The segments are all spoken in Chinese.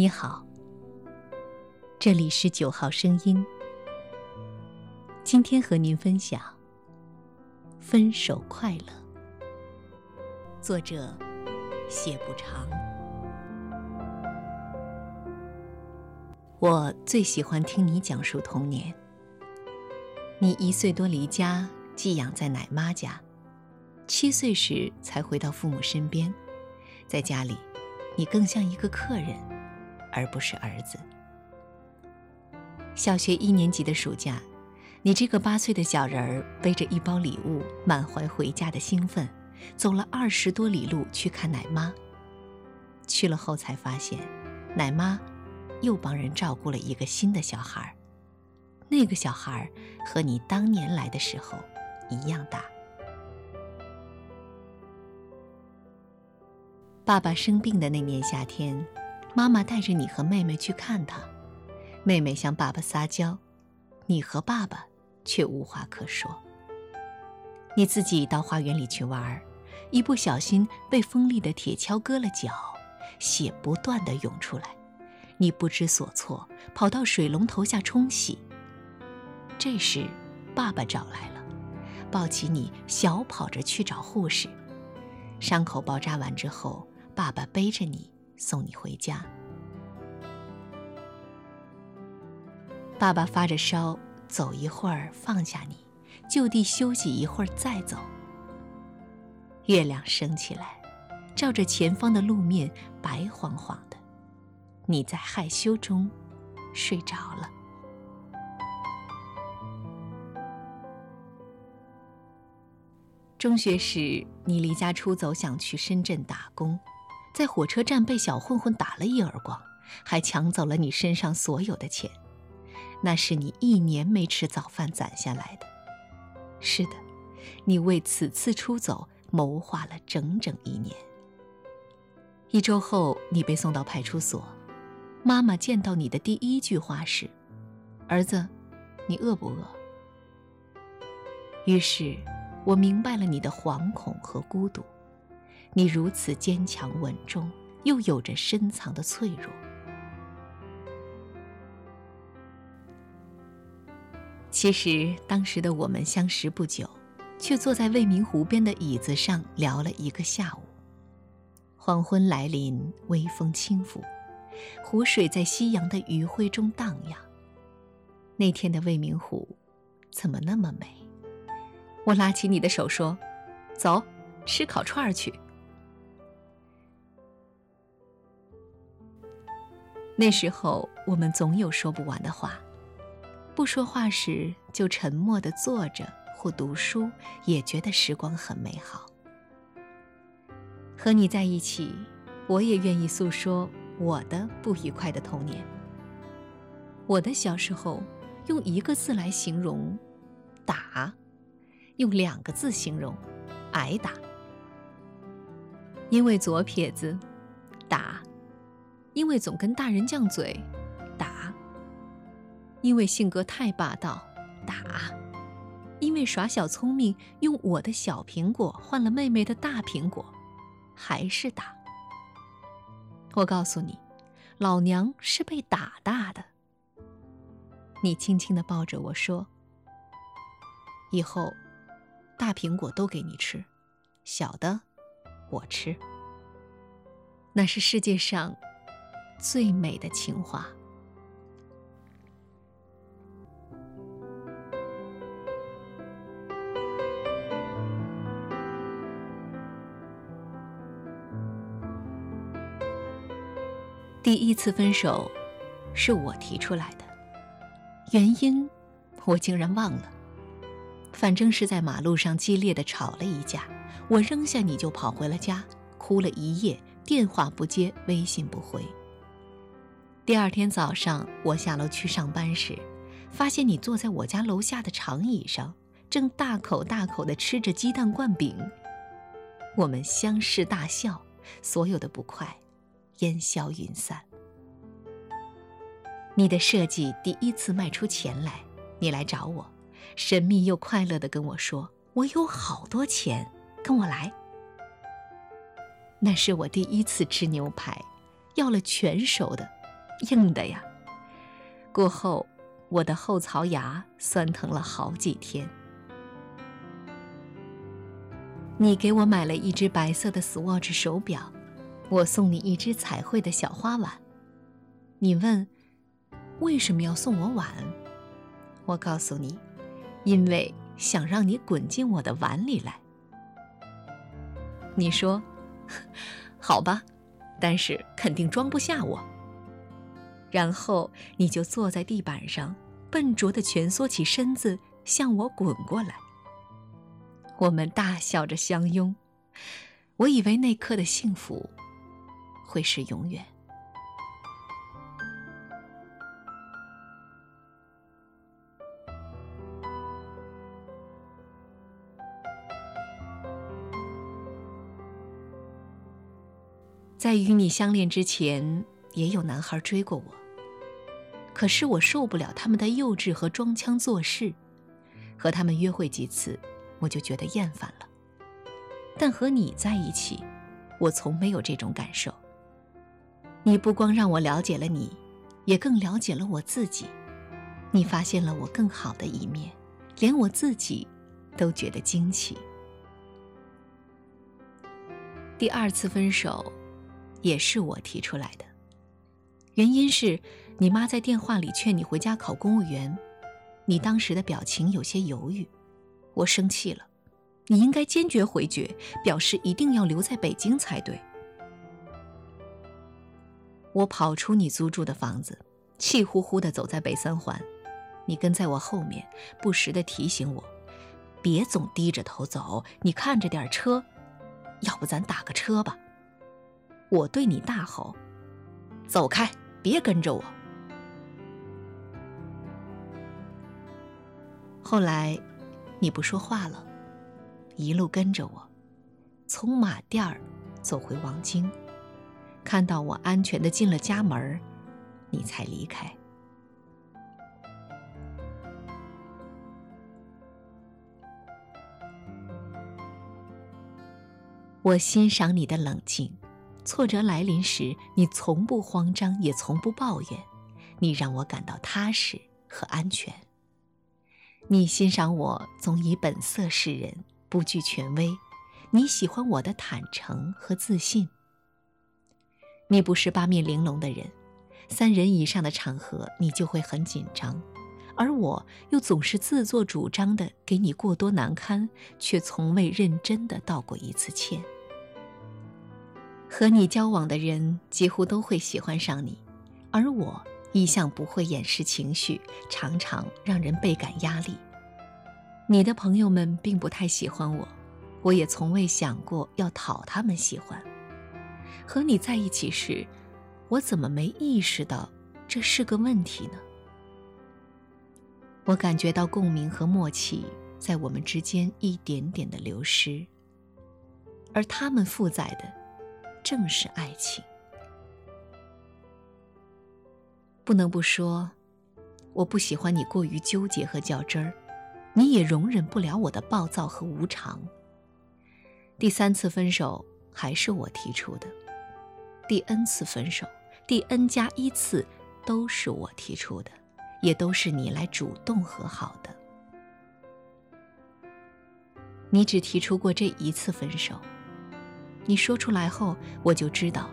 你好，这里是九号声音。今天和您分享《分手快乐》，作者写不长。我最喜欢听你讲述童年。你一岁多离家寄养在奶妈家，七岁时才回到父母身边，在家里，你更像一个客人，而不是儿子。小学一年级的暑假，你这个八岁的小人儿背着一包礼物，满怀回家的兴奋，走了二十多里路去看奶妈。去了后才发现，奶妈又帮人照顾了一个新的小孩。那个小孩和你当年来的时候一样大。爸爸生病的那年夏天，妈妈带着你和妹妹去看他。妹妹向爸爸撒娇，你和爸爸却无话可说。你自己到花园里去玩，一不小心被锋利的铁锹割了脚，血不断的涌出来，你不知所措，跑到水龙头下冲洗。这时，爸爸找来了，抱起你，小跑着去找护士。伤口包扎完之后，爸爸背着你送你回家。爸爸发着烧，走一会儿放下你，就地休息一会儿再走。月亮升起来，照着前方的路面，白晃晃的。你在害羞中睡着了。中学时，你离家出走，想去深圳打工，在火车站被小混混打了一耳光，还抢走了你身上所有的钱。那是你一年没吃早饭攒下来的。是的，你为此次出走谋划了整整一年。一周后，你被送到派出所，妈妈见到你的第一句话是：“儿子，你饿不饿？”于是。我明白了你的惶恐和孤独，你如此坚强稳重，又有着深藏的脆弱。其实当时的我们相识不久，却坐在未名湖边的椅子上聊了一个下午。黄昏来临，微风轻拂，湖水在夕阳的余晖中荡漾。那天的未名湖，怎么那么美？我拉起你的手说：“走，吃烤串去。”那时候我们总有说不完的话，不说话时就沉默的坐着或读书，也觉得时光很美好。和你在一起，我也愿意诉说我的不愉快的童年。我的小时候，用一个字来形容：打。用两个字形容，挨打。因为左撇子，打；因为总跟大人犟嘴，打；因为性格太霸道，打；因为耍小聪明，用我的小苹果换了妹妹的大苹果，还是打。我告诉你，老娘是被打大的。你轻轻地抱着我说：“以后。”大苹果都给你吃，小的我吃。那是世界上最美的情话。第一次分手是我提出来的，原因我竟然忘了。反正是在马路上激烈的吵了一架，我扔下你就跑回了家，哭了一夜，电话不接，微信不回。第二天早上，我下楼去上班时，发现你坐在我家楼下的长椅上，正大口大口地吃着鸡蛋灌饼。我们相视大笑，所有的不快烟消云散。你的设计第一次卖出钱来，你来找我。神秘又快乐的跟我说：“我有好多钱，跟我来。”那是我第一次吃牛排，要了全熟的，硬的呀。过后，我的后槽牙酸疼了好几天。你给我买了一只白色的 Swatch 手表，我送你一只彩绘的小花碗。你问，为什么要送我碗？我告诉你，因为想让你滚进我的碗里来。你说，好吧，但是肯定装不下我。然后你就坐在地板上，笨拙地蜷缩起身子向我滚过来。我们大笑着相拥，我以为那刻的幸福会是永远。在与你相恋之前，也有男孩追过我，可是我受不了他们的幼稚和装腔作势，和他们约会几次。我就觉得厌烦了，但和你在一起，我从没有这种感受。你不光让我了解了你，也更了解了我自己。你发现了我更好的一面，连我自己都觉得惊奇。第二次分手，也是我提出来的，原因是你妈在电话里劝你回家考公务员，你当时的表情有些犹豫。我生气了，你应该坚决回绝，表示一定要留在北京才对。我跑出你租住的房子，气呼呼地走在北三环，你跟在我后面，不时地提醒我，别总低着头走，你看着点车，要不咱打个车吧。我对你大吼：“走开，别跟着我。”后来。你不说话了，一路跟着我，从马甸儿走回王京，看到我安全的进了家门你才离开。我欣赏你的冷静，挫折来临时你从不慌张，也从不抱怨，你让我感到踏实和安全。你欣赏我总以本色示人，不惧权威；你喜欢我的坦诚和自信。你不是八面玲珑的人，三人以上的场合你就会很紧张，而我又总是自作主张的给你过多难堪，却从未认真的道过一次歉。和你交往的人几乎都会喜欢上你，而我。一向不会掩饰情绪，常常让人倍感压力。你的朋友们并不太喜欢我，我也从未想过要讨他们喜欢。和你在一起时，我怎么没意识到这是个问题呢？我感觉到共鸣和默契在我们之间一点点的流失，而他们负载的正是爱情。不能不说，我不喜欢你过于纠结和较真儿，你也容忍不了我的暴躁和无常。第三次分手还是我提出的，第 n 次分手，第 n 加一次都是我提出的，也都是你来主动和好的。你只提出过这一次分手，你说出来后，我就知道，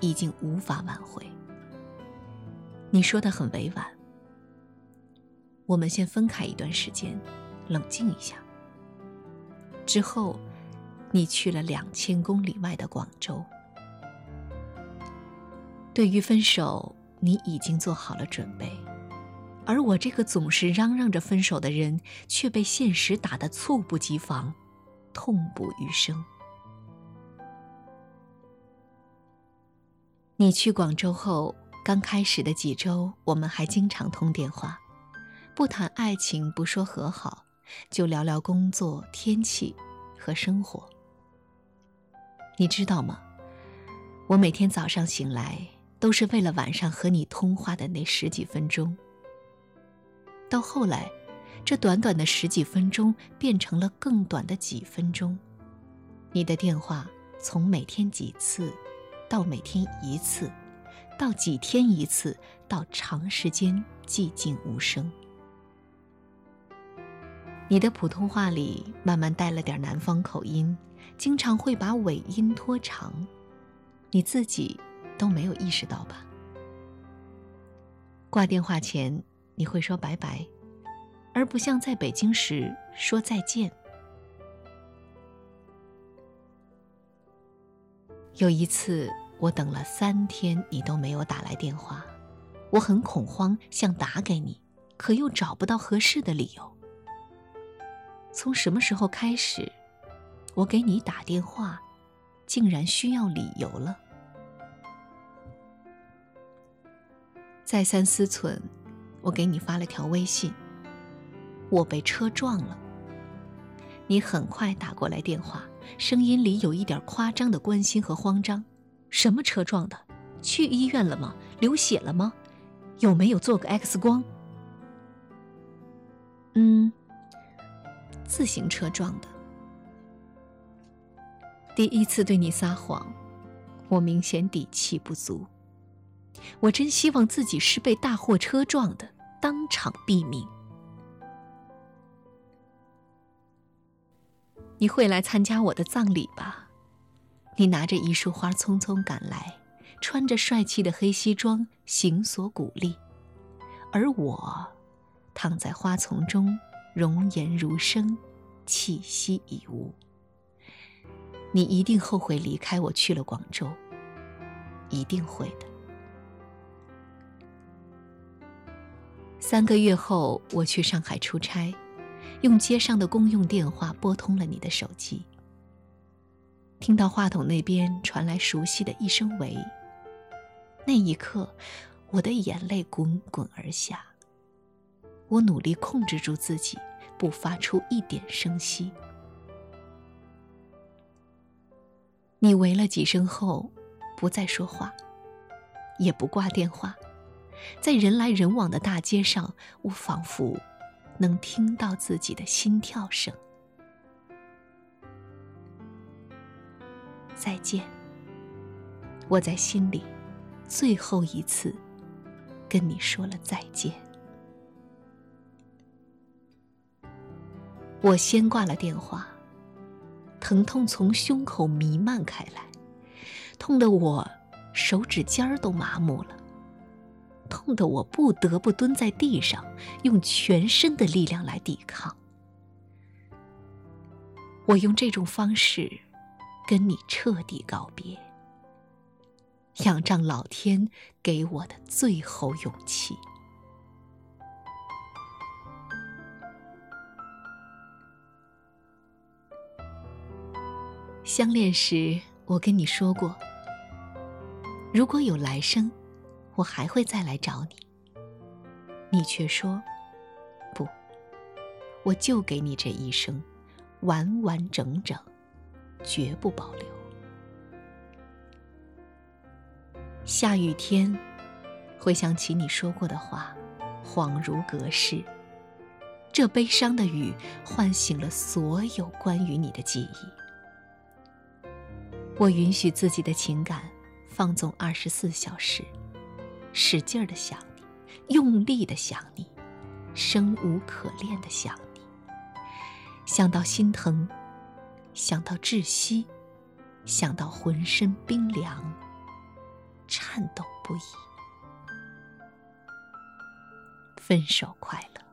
已经无法挽回。你说的很委婉，我们先分开一段时间，冷静一下。之后，你去了两千公里外的广州。对于分手，你已经做好了准备，而我这个总是嚷嚷着分手的人，却被现实打得猝不及防，痛不欲生。你去广州后。刚开始的几周，我们还经常通电话，不谈爱情，不说和好，就聊聊工作、天气和生活。你知道吗？我每天早上醒来，都是为了晚上和你通话的那十几分钟。到后来，这短短的十几分钟变成了更短的几分钟。你的电话从每天几次，到每天一次。到几天一次，到长时间寂静无声。你的普通话里慢慢带了点南方口音，经常会把尾音拖长，你自己都没有意识到吧？挂电话前你会说拜拜，而不像在北京时说再见。有一次我等了三天，你都没有打来电话，我很恐慌，想打给你，可又找不到合适的理由。从什么时候开始，我给你打电话，竟然需要理由了？再三思忖，我给你发了条微信：“我被车撞了。”你很快打过来电话，声音里有一点夸张的关心和慌张：“什么车撞的？去医院了吗？流血了吗？有没有做个 X 光？”嗯。自行车撞的。第一次对你撒谎，我明显底气不足。我真希望自己是被大货车撞的，当场毙命。你会来参加我的葬礼吧？你拿着一束花匆匆赶来，穿着帅气的黑西装，行所鼓励，而我躺在花丛中。容颜如生，气息已无。你一定后悔离开我去了广州，一定会的。三个月后，我去上海出差，用街上的公用电话拨通了你的手机。听到话筒那边传来熟悉的一声“喂”，那一刻，我的眼泪滚滚而下。我努力控制住自己，不发出一点声息。你喂了几声后，不再说话，也不挂电话。在人来人往的大街上，我仿佛能听到自己的心跳声。再见，我在心里最后一次跟你说了再见。我先挂了电话，疼痛从胸口弥漫开来，痛得我手指尖儿都麻木了，痛得我不得不蹲在地上，用全身的力量来抵抗。我用这种方式跟你彻底告别，仰仗老天给我的最后勇气。相恋时，我跟你说过，如果有来生，我还会再来找你。你却说，不，我就给你这一生，完完整整，绝不保留。下雨天，回想起你说过的话，恍如隔世。这悲伤的雨，唤醒了所有关于你的记忆。我允许自己的情感放纵二十四小时，使劲儿的想你，用力的想你，生无可恋的想你，想到心疼，想到窒息，想到浑身冰凉，颤抖不已。分手快乐。